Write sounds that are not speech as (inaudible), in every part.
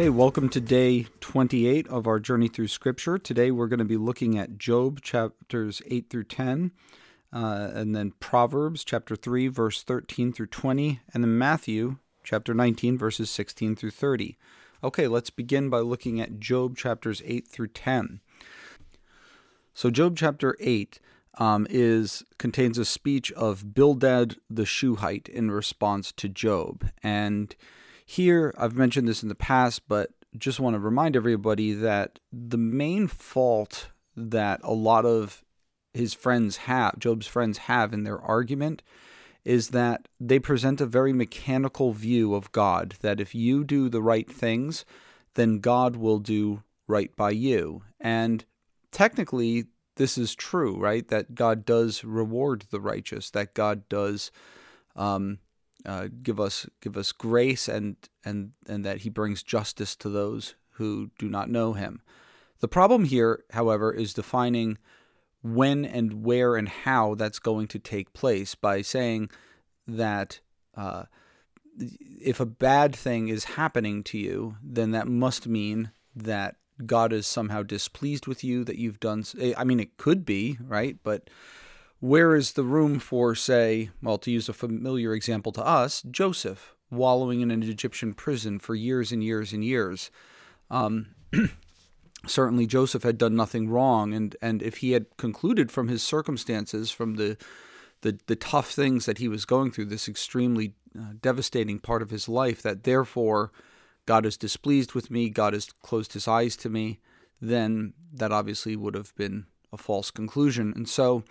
Okay, welcome to day 28 of our journey through Scripture. Today we're going to be looking at Job chapters 8 through 10, uh, and then Proverbs chapter 3, verse 13 through 20, and then Matthew chapter 19, verses 16 through 30. Okay, let's begin by looking at Job chapters 8 through 10. So, Job chapter 8 um, is contains a speech of Bildad the Shuhite in response to Job. And here, I've mentioned this in the past, but just want to remind everybody that the main fault that a lot of his friends have, Job's friends have in their argument, is that they present a very mechanical view of God. That if you do the right things, then God will do right by you. And technically, this is true, right? That God does reward the righteous, that God does um, uh, give us give us grace and and and that he brings justice to those who do not know him. The problem here, however, is defining when and where and how that's going to take place by saying that uh, if a bad thing is happening to you, then that must mean that God is somehow displeased with you, that you've done. I mean, it could be, right? But where is the room for, say, well, to use a familiar example to us, Joseph wallowing in an Egyptian prison for years and years and years? Um, (clears throat) certainly, Joseph had done nothing wrong, and, and if he had concluded from his circumstances, from the the, the tough things that he was going through, this extremely uh, devastating part of his life, that therefore God is displeased with me, God has closed his eyes to me, then that obviously would have been a false conclusion. And so,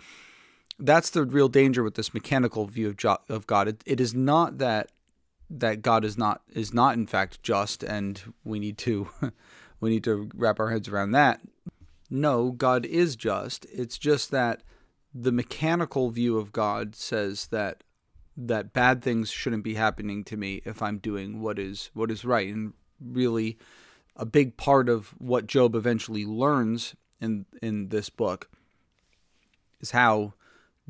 that's the real danger with this mechanical view of, jo- of God. It, it is not that that God is not is not in fact just, and we need to (laughs) we need to wrap our heads around that. No, God is just. It's just that the mechanical view of God says that that bad things shouldn't be happening to me if I'm doing what is what is right. And really, a big part of what Job eventually learns in in this book is how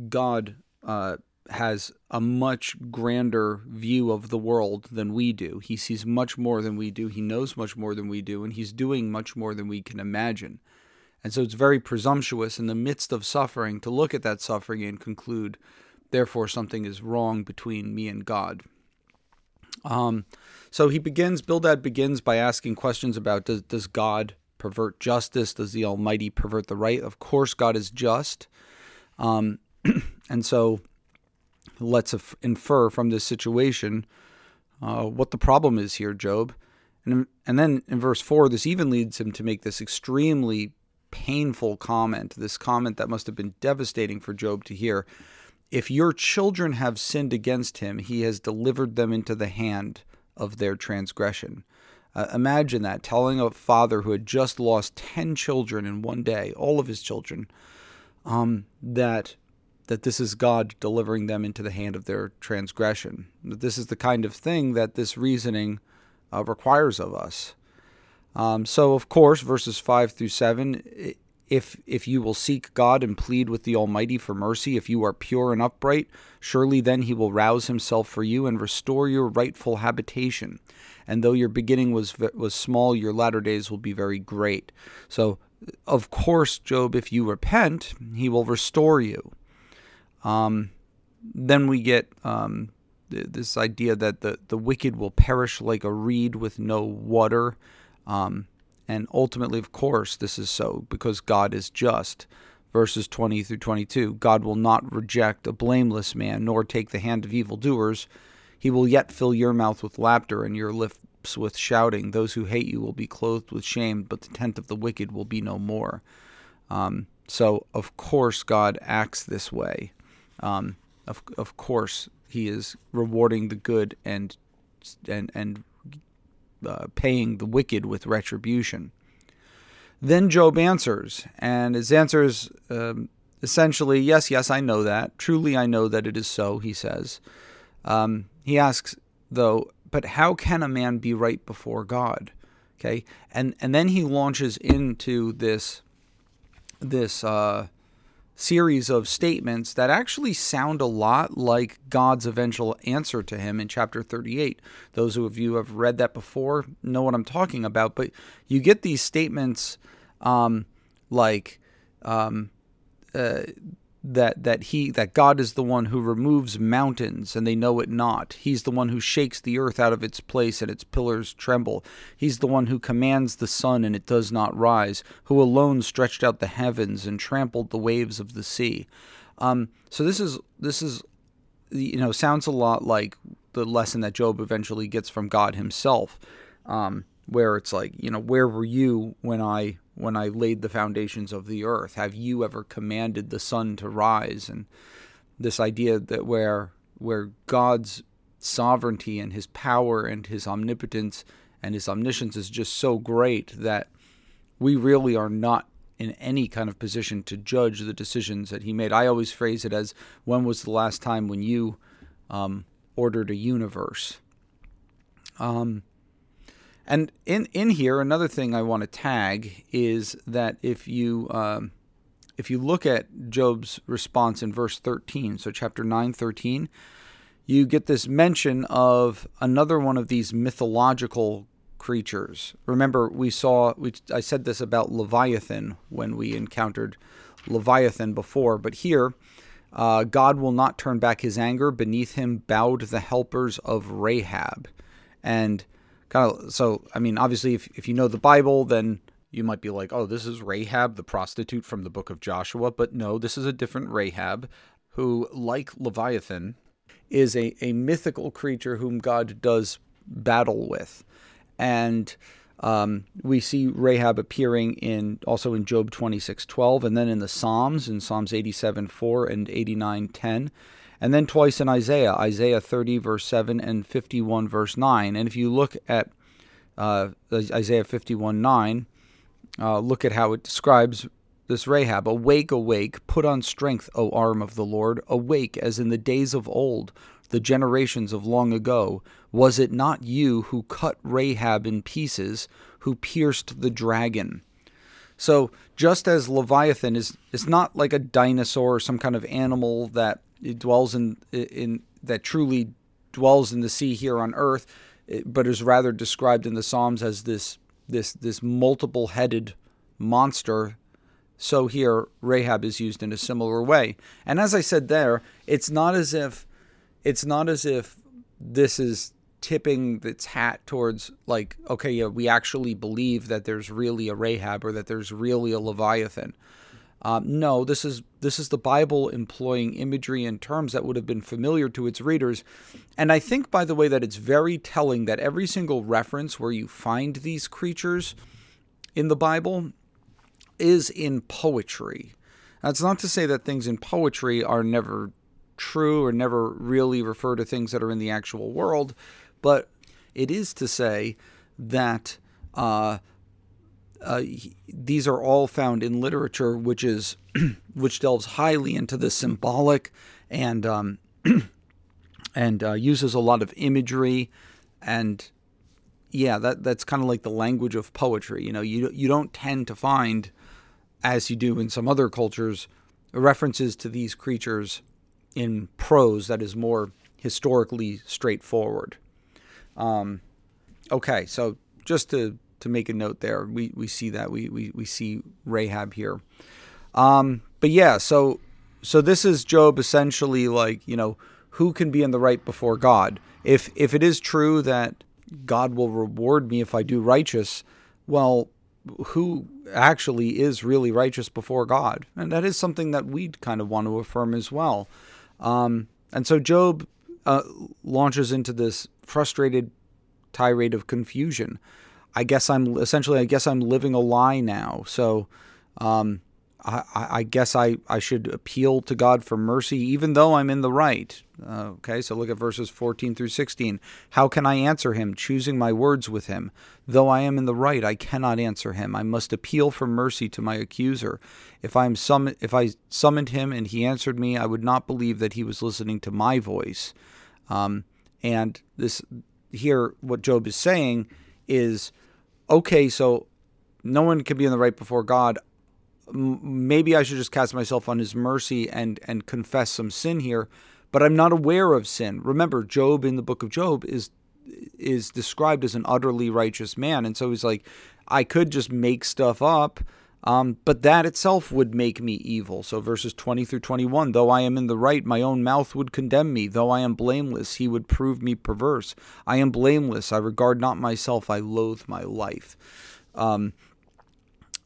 God uh, has a much grander view of the world than we do. He sees much more than we do. He knows much more than we do, and he's doing much more than we can imagine. And so it's very presumptuous in the midst of suffering to look at that suffering and conclude, therefore, something is wrong between me and God. Um, so he begins, Bildad begins by asking questions about does, does God pervert justice? Does the Almighty pervert the right? Of course, God is just. Um, (clears throat) and so let's infer from this situation uh, what the problem is here, Job. And, and then in verse 4, this even leads him to make this extremely painful comment, this comment that must have been devastating for Job to hear. If your children have sinned against him, he has delivered them into the hand of their transgression. Uh, imagine that, telling a father who had just lost 10 children in one day, all of his children, um, that that this is God delivering them into the hand of their transgression. That this is the kind of thing that this reasoning uh, requires of us. Um, so, of course, verses 5 through 7 if, if you will seek God and plead with the Almighty for mercy, if you are pure and upright, surely then he will rouse himself for you and restore your rightful habitation. And though your beginning was, was small, your latter days will be very great. So, of course, Job, if you repent, he will restore you. Um, then we get um, th- this idea that the, the wicked will perish like a reed with no water. Um, and ultimately, of course, this is so because God is just. Verses 20 through 22 God will not reject a blameless man, nor take the hand of evildoers. He will yet fill your mouth with laughter and your lips with shouting. Those who hate you will be clothed with shame, but the tent of the wicked will be no more. Um, so, of course, God acts this way. Um, of of course, he is rewarding the good and and and uh, paying the wicked with retribution. Then Job answers, and his answer is um, essentially, "Yes, yes, I know that. Truly, I know that it is so." He says. Um, he asks, though, but how can a man be right before God? Okay, and and then he launches into this this uh, series of statements that actually sound a lot like God's eventual answer to him in chapter 38. Those of you who have read that before know what I'm talking about, but you get these statements um, like um, uh, that that he that God is the one who removes mountains and they know it not. He's the one who shakes the earth out of its place and its pillars tremble. He's the one who commands the sun and it does not rise, who alone stretched out the heavens and trampled the waves of the sea. Um, so this is this is you know sounds a lot like the lesson that Job eventually gets from God Himself, um, where it's like you know where were you when I when I laid the foundations of the earth? Have you ever commanded the sun to rise? And this idea that where where God's sovereignty and his power and his omnipotence and his omniscience is just so great that we really are not in any kind of position to judge the decisions that he made. I always phrase it as when was the last time when you um, ordered a universe? Um, and in in here, another thing I want to tag is that if you um, if you look at Job's response in verse 13, so chapter 9, 13, you get this mention of another one of these mythological creatures. Remember, we saw we I said this about Leviathan when we encountered Leviathan before, but here. Uh, God will not turn back his anger. Beneath him bowed the helpers of Rahab. And kind of so i mean obviously if, if you know the bible then you might be like oh this is rahab the prostitute from the book of joshua. But no this is a different rahab who like leviathan is a, a mythical creature whom god does battle with. And um, we see rahab appearing in also in job 26 12 and then in the psalms in psalms 87 4 and 89 10 and then twice in Isaiah, Isaiah 30, verse 7, and 51, verse 9. And if you look at uh, Isaiah 51, 9, uh, look at how it describes this Rahab. Awake, awake, put on strength, O arm of the Lord. Awake, as in the days of old, the generations of long ago. Was it not you who cut Rahab in pieces, who pierced the dragon? So, just as Leviathan is, is not like a dinosaur or some kind of animal that it dwells in in that truly dwells in the sea here on earth, but is rather described in the Psalms as this this this multiple headed monster. So here Rahab is used in a similar way. And as I said there, it's not as if it's not as if this is tipping its hat towards like okay yeah we actually believe that there's really a Rahab or that there's really a Leviathan. Um, no, this is this is the Bible employing imagery and terms that would have been familiar to its readers. And I think, by the way, that it's very telling that every single reference where you find these creatures in the Bible is in poetry. That's not to say that things in poetry are never true or never really refer to things that are in the actual world, but it is to say that uh, uh, these are all found in literature, which is (clears throat) which delves highly into the symbolic and um, (clears throat) and uh, uses a lot of imagery and yeah, that that's kind of like the language of poetry. You know, you you don't tend to find, as you do in some other cultures, references to these creatures in prose that is more historically straightforward. Um, okay, so just to to make a note there. We we see that we we, we see Rahab here. Um, but yeah, so so this is Job essentially like you know who can be in the right before God. If if it is true that God will reward me if I do righteous, well, who actually is really righteous before God? And that is something that we'd kind of want to affirm as well. Um, and so Job uh, launches into this frustrated tirade of confusion. I guess I'm essentially I guess I'm living a lie now. So um, I, I, guess I, I should appeal to God for mercy, even though I'm in the right. Uh, okay, so look at verses 14 through 16. How can I answer him, choosing my words with him? Though I am in the right, I cannot answer him. I must appeal for mercy to my accuser. If I am sum- if I summoned him and he answered me, I would not believe that he was listening to my voice. Um, and this here, what Job is saying is okay, so no one can be in the right before God. maybe I should just cast myself on his mercy and and confess some sin here, but I'm not aware of sin. Remember, Job in the book of Job is is described as an utterly righteous man, and so he's like, I could just make stuff up. Um, but that itself would make me evil. So verses 20 through 21 Though I am in the right, my own mouth would condemn me. Though I am blameless, he would prove me perverse. I am blameless. I regard not myself. I loathe my life. Um,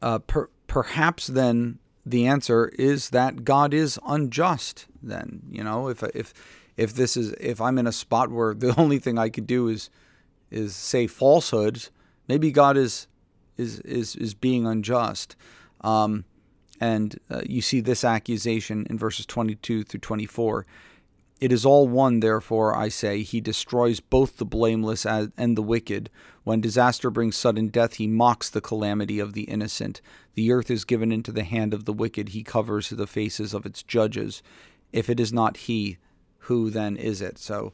uh, per, perhaps then the answer is that God is unjust. Then you know if if if this is if I'm in a spot where (laughs) the only thing I could do is is say falsehoods, maybe God is is is is being unjust. Um, and uh, you see this accusation in verses 22 through 24. It is all one, therefore, I say, he destroys both the blameless and the wicked. When disaster brings sudden death, he mocks the calamity of the innocent. The earth is given into the hand of the wicked, he covers the faces of its judges. If it is not he, who then is it? So,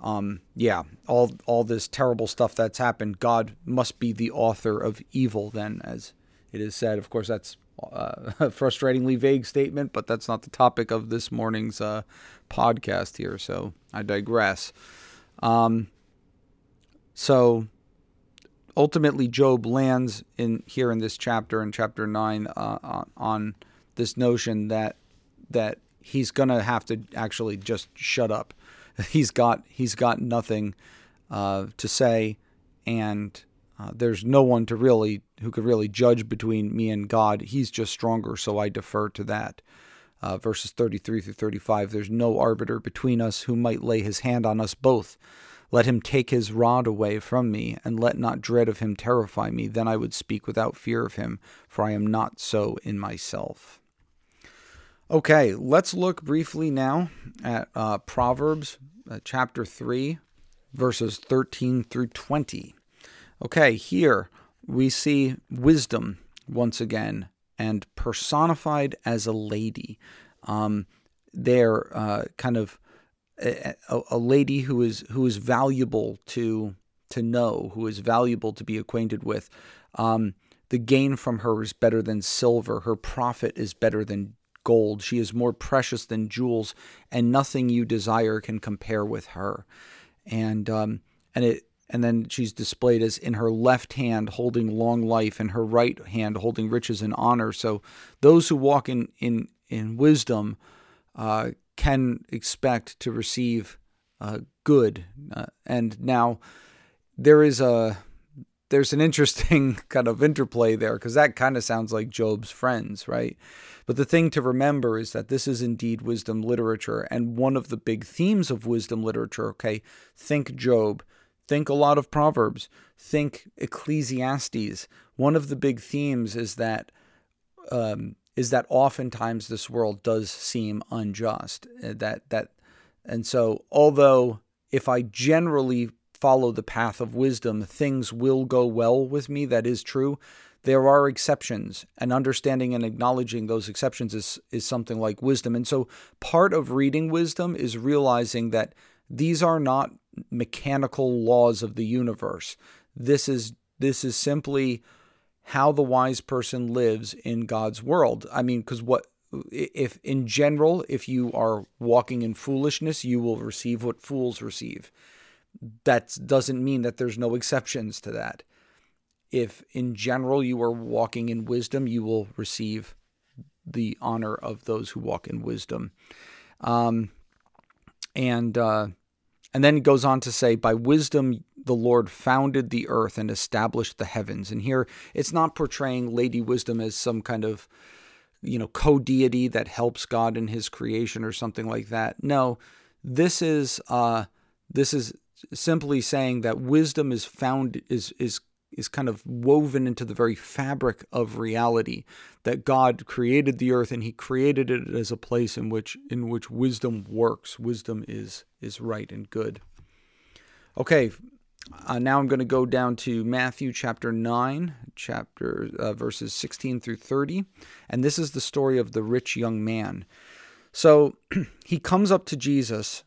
um, yeah, all all this terrible stuff that's happened, God must be the author of evil. Then, as it is said, of course, that's uh, (laughs) a frustratingly vague statement, but that's not the topic of this morning's uh, podcast here. So I digress. Um, so ultimately, Job lands in here in this chapter, in chapter nine, uh, on this notion that that he's gonna have to actually just shut up (laughs) he's got he's got nothing uh, to say, and uh, there's no one to really who could really judge between me and God. He's just stronger, so I defer to that. Uh, verses 33 through 35 There's no arbiter between us who might lay his hand on us both. Let him take his rod away from me, and let not dread of him terrify me. Then I would speak without fear of him, for I am not so in myself. Okay, let's look briefly now at uh, Proverbs uh, chapter 3, verses 13 through 20. Okay, here we see wisdom once again and personified as a lady. Um, they're uh, kind of a, a, lady who is who is valuable to to know, who is valuable to be acquainted with. Um, the gain from her is better than silver. Her profit is better than gold. She is more precious than jewels, and nothing you desire can compare with her. And um, and it and then she's displayed as in her left hand holding long life, and her right hand holding riches and honor. So those who walk in in in wisdom uh, can expect to receive uh, good. Uh, and now there is a there's an interesting (laughs) kind of interplay there because that kind of sounds like Job's friends, right? But the thing to remember is that this is indeed wisdom literature. And one of the big themes of wisdom literature, okay, think Job, think a lot of Proverbs, think Ecclesiastes. One of the big themes is that. Um, is that oftentimes this world does seem unjust uh, that that and so although if i generally follow the path of wisdom things will go well with me that is true there are exceptions, and understanding and acknowledging those exceptions is, is something like wisdom. And so part of reading wisdom is realizing that these are not mechanical laws of the universe. This is this is simply how the wise person lives in God's world. I mean, because what if in general, if you are walking in foolishness, you will receive what fools receive. That doesn't mean that there's no exceptions to that if in general you are walking in wisdom, you will receive the honor of those who walk in wisdom. Um, and uh, and then it goes on to say, by wisdom the Lord founded the earth and established the heavens. And here it's not portraying Lady Wisdom as some kind of you know co-deity that helps God in His creation or something like that. No, this is uh, this is simply saying that wisdom is found is is is kind of woven into the very fabric of reality that God created the earth and he created it as a place in which in which wisdom works. Wisdom is is right and good. Okay uh, now I'm going to go down to Matthew chapter 9 chapter uh, verses 16 through 30 and this is the story of the rich young man. So (clears throat) he comes up to Jesus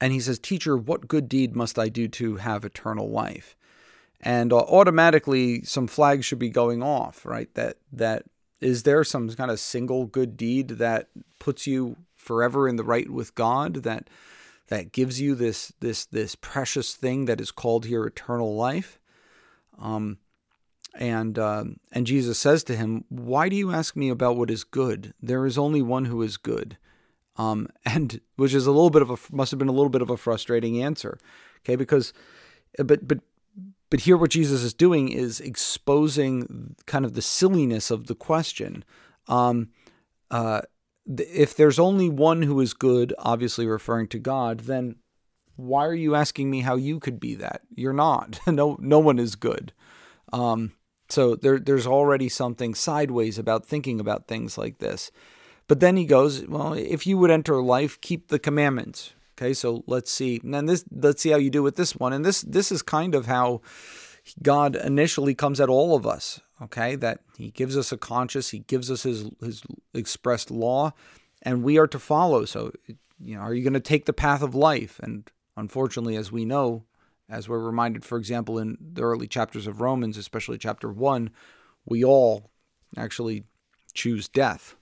and he says teacher what good deed must I do to have eternal life and uh, automatically some flags should be going off, right? That that is there some kind of single good deed that puts you forever in the right with God that that gives you this this this precious thing that is called here eternal life um and uh, and Jesus says to him, "Why do you ask me about what is good? There is only one who is good." Um, (laughs) and which is a little bit of a must have been a little bit of a frustrating answer, okay? Because, but but but here what Jesus is doing is exposing kind of the silliness of the question. Um, uh, if there's only one who is good, obviously referring to God, then why are you asking me how you could be that? You're not. (laughs) no, no one is good. Um, so there, there's already something sideways about thinking about things like this. But then he goes, well, if you would enter life, keep the commandments. Okay, so let's see. And then this, let's see how you do with this one. And this, this is kind of how God initially comes at all of us. Okay, that He gives us a conscience, He gives us His His expressed law, and we are to follow. So, you know, are you going to take the path of life? And unfortunately, as we know, as we're reminded, for example, in the early chapters of Romans, especially chapter one, we all actually choose death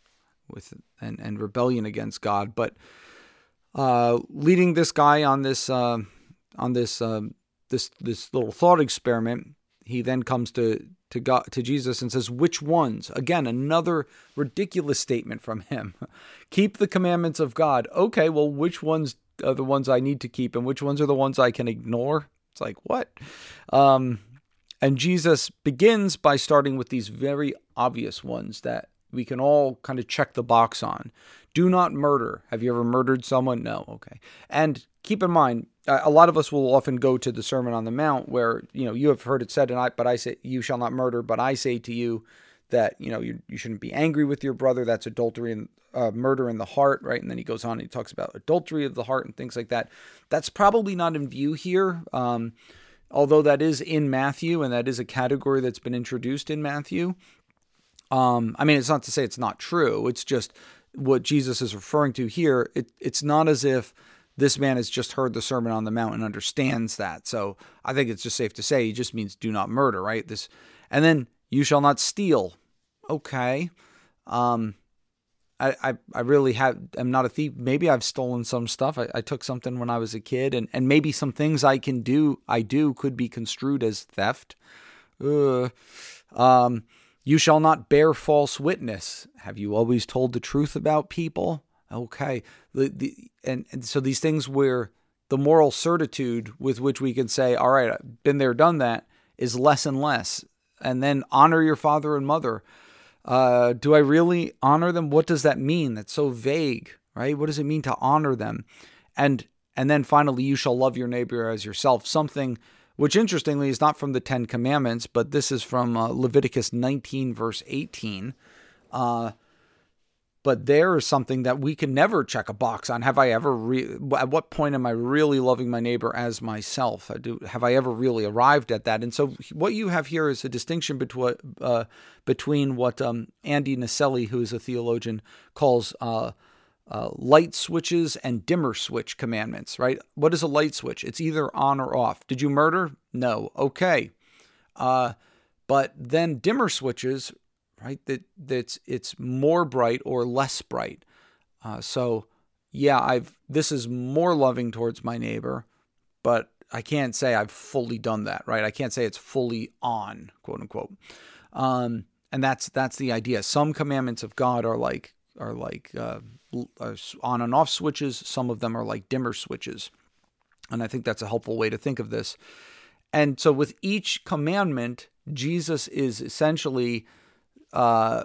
with and, and rebellion against God. But uh, leading this guy on this uh, on this uh, this this little thought experiment, he then comes to to God to Jesus and says, "Which ones?" Again, another ridiculous statement from him. (laughs) keep the commandments of God. Okay, well, which ones are the ones I need to keep, and which ones are the ones I can ignore? It's like, what? Um, and Jesus begins by starting with these very obvious ones that we can all kind of check the box on. Do not murder. Have you ever murdered someone? No. Okay. And keep in mind, a lot of us will often go to the Sermon on the Mount where, you know, you have heard it said, and I, but I say, you shall not murder, but I say to you that, you know, you, you shouldn't be angry with your brother. That's adultery and uh, murder in the heart, right? And then he goes on and he talks about adultery of the heart and things like that. That's probably not in view here, um, although that is in Matthew and that is a category that's been introduced in Matthew. Um, I mean, it's not to say it's not true. It's just what Jesus is referring to here. It, it's not as if this man has just heard the Sermon on the Mount and understands that. So I think it's just safe to say he just means do not murder, right? This, and then you shall not steal. Okay. Um, I, I, I really have am not a thief. Maybe I've stolen some stuff. I, I took something when I was a kid, and, and maybe some things I can do I do could be construed as theft. Ugh. Um, you shall not bear false witness. Have you always told the truth about people? Okay. The, the, and, and so these things where the moral certitude with which we can say, all right, I've been there, done that, is less and less. And then honor your father and mother. Uh, do I really honor them? What does that mean? That's so vague, right? What does it mean to honor them? And and then finally, you shall love your neighbor as yourself. Something which interestingly is not from the Ten Commandments, but this is from uh, Leviticus 19, verse 18. Uh, but there is something that we can never check a box on. Have I ever? Re- at what point am I really loving my neighbor as myself? Do, have I ever really arrived at that? And so, what you have here is a distinction between uh, between what um, Andy Naselli, who is a theologian, calls uh, light switches and dimmer switch commandments. Right? What is a light switch? It's either on or off. Did you murder? No. Okay. Uh, but then dimmer switches right? That that's it's more bright or less bright. Uh, so yeah, I've this is more loving towards my neighbor, but I can't say I've fully done that, right? I can't say it's fully on, quote unquote. Um, and that's that's the idea. Some commandments of God are like are like uh, on and off switches. Some of them are like dimmer switches, and I think that's a helpful way to think of this. And so, with each commandment, Jesus is essentially uh,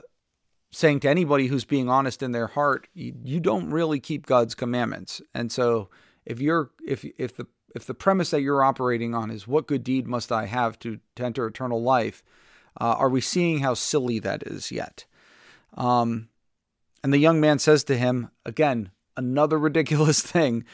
saying to anybody who's being honest in their heart, you, you don't really keep God's commandments. And so if you're if if the if the premise that you're operating on is what good deed must I have to, to enter eternal life, uh, are we seeing how silly that is yet? Um, and the young man says to him, again, another ridiculous (laughs) thing.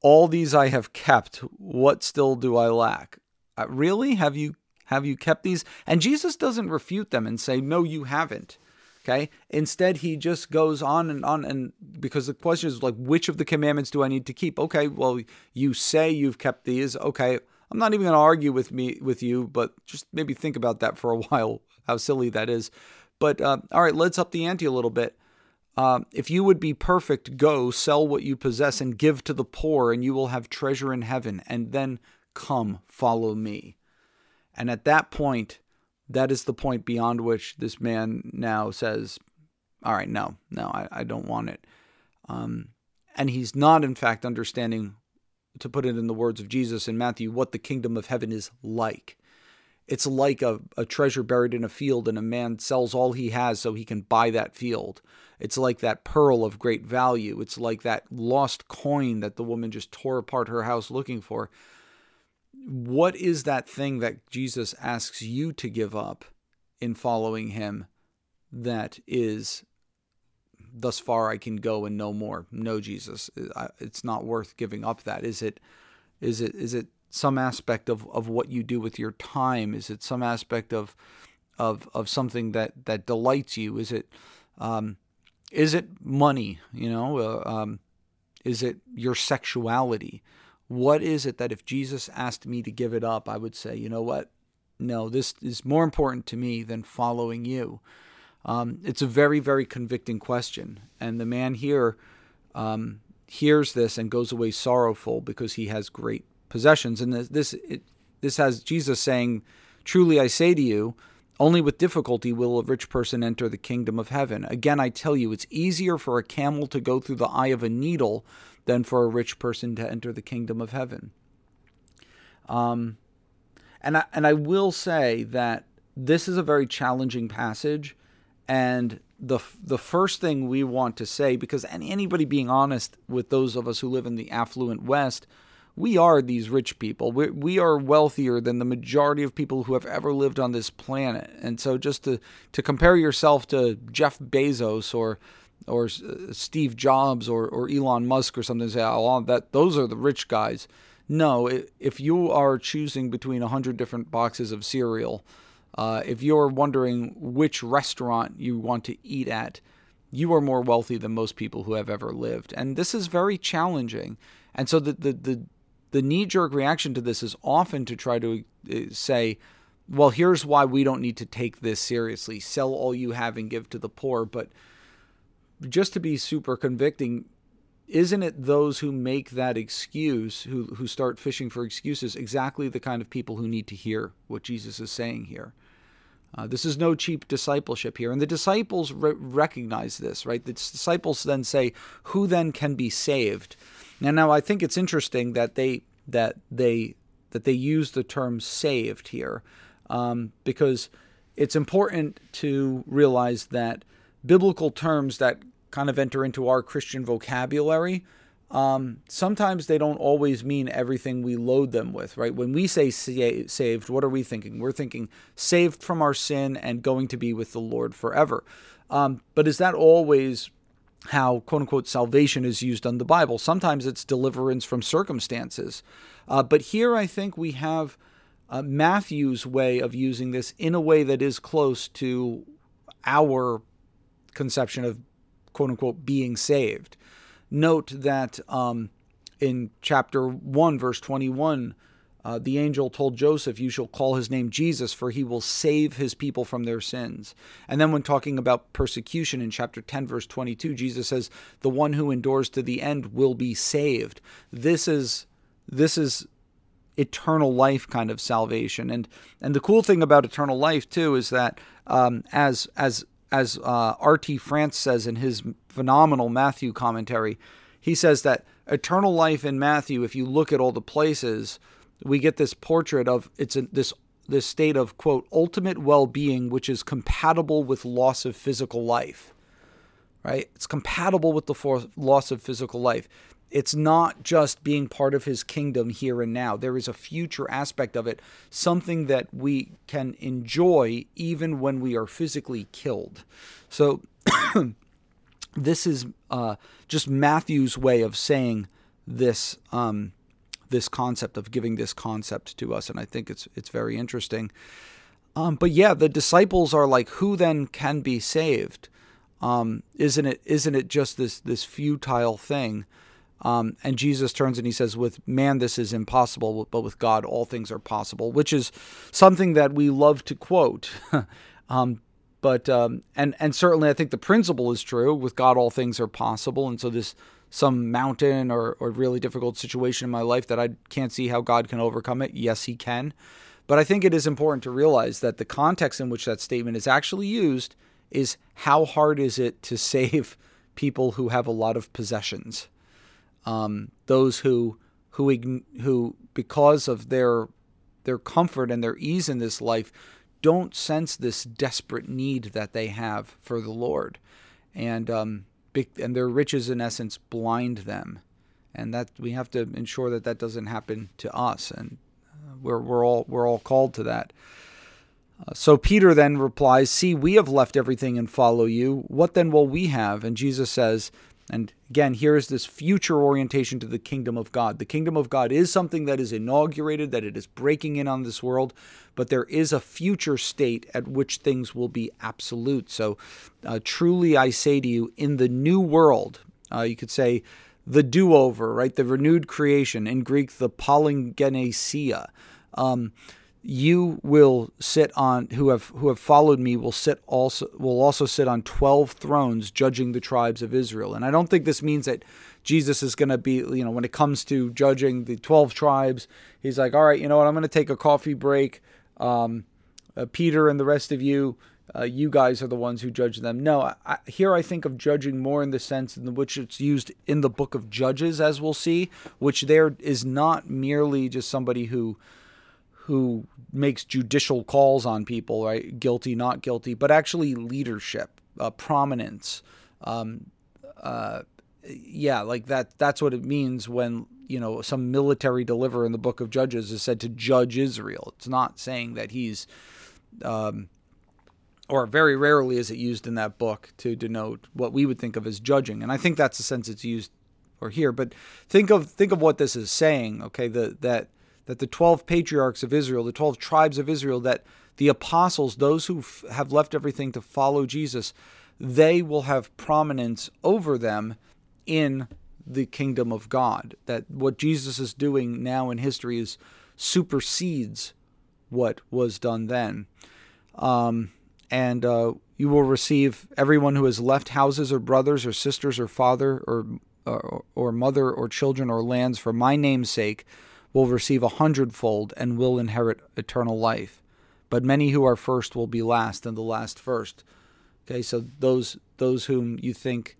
All these I have kept. What still do I lack? Uh, really? Have you have you kept these? And Jesus doesn't refute them and say, No, you haven't. Okay. Instead, he just goes on and on. And because the question is like, which of the commandments do I need to keep? Okay. Well, you say you've kept these. Okay. I'm not even going to argue with me with you, but just maybe think about that for a (laughs) while, how silly that is. But uh, all right, let's up the ante a little bit. Uh, if you would be perfect, go sell what you possess and give to the poor, and you will have treasure in heaven. And then come, follow me. And at that point, that is the point beyond which this man now says, All right, no, no, I, I don't want it. Um, and he's not, in fact, understanding, to put it in the words of Jesus in Matthew, what the kingdom of heaven is like. It's like a, a treasure buried in a field, and a man sells all he has so he can buy that field. It's like that pearl of great value. It's like that lost coin that the woman just tore apart her house looking for. What is that thing that Jesus asks you to give up in following him that is thus far I can go and no more. No, Jesus, it's not worth giving up. That is it. Is it? Is it some aspect of, of what you do with your time? Is it some aspect of of of something that that delights you? Is it um, is it money? You know, uh, um, is it your sexuality? What is it that if Jesus asked me to give it up, I would say, you know what? No, this is more important to me than following you. Um, it's a very, very convicting question. And the man here um, hears this and goes away sorrowful because he has great possessions. And this, this, it, this has Jesus saying, Truly I say to you, only with difficulty will a rich person enter the kingdom of heaven. Again, I tell you, it's easier for a camel to go through the eye of a needle than for a rich person to enter the kingdom of heaven. Um, and I, and I will say that this is a very challenging passage and the the first thing we want to say, because anybody being honest with those of us who live in the affluent West, we are these rich people. We we are wealthier than the majority of people who have ever lived on this planet. And so, just to to compare yourself to Jeff Bezos or or uh, Steve Jobs or, or Elon Musk or something, say, oh, that those are the rich guys. No, if you are choosing between a hundred different boxes of cereal uh, if you're wondering which restaurant you want to eat at, you are more wealthy than most people who have ever lived. And this is very challenging. And so the, the, the, the knee jerk reaction to this is often to try to uh, say, well, here's why we don't need to take this seriously. Sell all you have and give to the poor. But just to be super convicting, isn't it those who make that excuse, who, who start fishing for excuses, exactly the kind of people who need to hear what Jesus is saying here? Uh, this is no cheap discipleship here. And the disciples re- recognize this, right? The disciples then say, Who then can be saved? And now I think it's interesting that they that they that they use the term saved here, um, because it's important to realize that biblical terms that kind of enter into our Christian vocabulary um, sometimes they don't always mean everything we load them with, right? When we say saved, what are we thinking? We're thinking saved from our sin and going to be with the Lord forever. Um, but is that always how quote unquote salvation is used on the Bible? Sometimes it's deliverance from circumstances. Uh, but here I think we have uh, Matthew's way of using this in a way that is close to our conception of quote unquote being saved note that um, in chapter 1, verse 21, uh, the angel told Joseph, You shall call his name Jesus, for he will save his people from their sins. And then, when talking about persecution in chapter 10, verse 22, Jesus says, The one who endures to the end will be saved. This is. This is eternal life kind of salvation and and the cool thing about eternal life too is that um, as as as uh, R.T. France says in his phenomenal Matthew commentary, he says that eternal life in Matthew, if you look at all the places, we get this portrait of it's a, this this state of quote ultimate well-being which is compatible with loss of physical life right it's compatible with the loss of physical life it's not just being part of his kingdom here and now. There is a future aspect of it, something that we can enjoy even when we are physically killed. So, (coughs) this is uh, just Matthew's way of saying this um, this concept of giving this concept to us, and I think it's it's very interesting. Um, but yeah, the disciples are like, who then can be saved? Um, isn't it isn't it just this this futile thing? Um, and Jesus turns and he says, With man, this is impossible, but with God, all things are possible, which is something that we love to quote. (laughs) um, but um, and and certainly I think the principle is true. With God, all things are possible, and so this some mountain or or really difficult situation in my life that I can't see how God can overcome it. Yes, He can. But I think it is important to realize that the context in which that statement is actually used is how hard is it to (laughs) save people who have a lot of possessions, um, those who who who because of their their comfort and their ease in this life don't sense this desperate need that they have for the Lord, and um, and their riches in essence blind them, and that we have to ensure that that doesn't happen to us, and uh, we're we're all we're all called to that. Uh, so Peter then replies, See, we have left everything and follow you. What then will we have? And Jesus says, and again, here is this future orientation to the kingdom of God. The kingdom of God is something that is inaugurated, that it is breaking in on this world, but there is a future state at which things will be absolute. So, uh, truly, I say to you, in the new world, uh, you could say the do over, right? The renewed creation. In Greek, the palingenesia. Um, you will sit on who have who have followed me will sit also will also sit on 12 thrones judging the tribes of Israel. And I don't think this means that Jesus is going to be, you know, when it comes to judging the 12 tribes, he's like, "All right, you know what? I'm going to take a coffee break. Um, uh, Peter and the rest of you, uh, you guys are the ones who judge them." No, I, here I think of judging more in the sense in which it's used in the book of Judges as we'll see, which there is not merely just somebody who who makes judicial calls on people, right? Guilty, not guilty, but actually leadership, uh, prominence. Um, uh, yeah, like that. That's what it means when you know some military deliverer in the Book of Judges is said to judge Israel. It's not saying that he's, um, or very rarely is it used in that book to denote what we would think of as judging. And I think that's the sense it's used or here. But think of think of what this is saying. Okay, the that that the 12 patriarchs of Israel, the 12 tribes of Israel, that the apostles, those who f- have left everything to follow Jesus, they will have prominence over them in the kingdom of God. That what Jesus is doing now in history is supersedes what was done then. Um, and uh, you will receive everyone who has left houses or brothers or sisters or father or, or, or mother or children or lands for my name's sake will receive a hundredfold and will inherit eternal life. But many who are first will be last, and the last first. Okay, so those those whom you think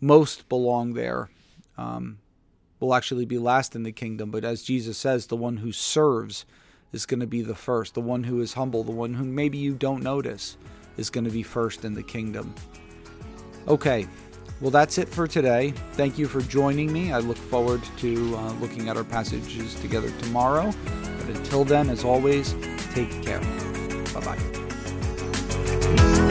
most belong there um, will actually be last in the kingdom. But as Jesus says, the one who serves is going to be the first. The one who is humble, the one who maybe you don't notice, is going to be first in the kingdom. Okay, well, that's it for today. Thank you for joining me. I look forward to uh, looking at our passages together tomorrow. But until then, as always, take care. Bye bye.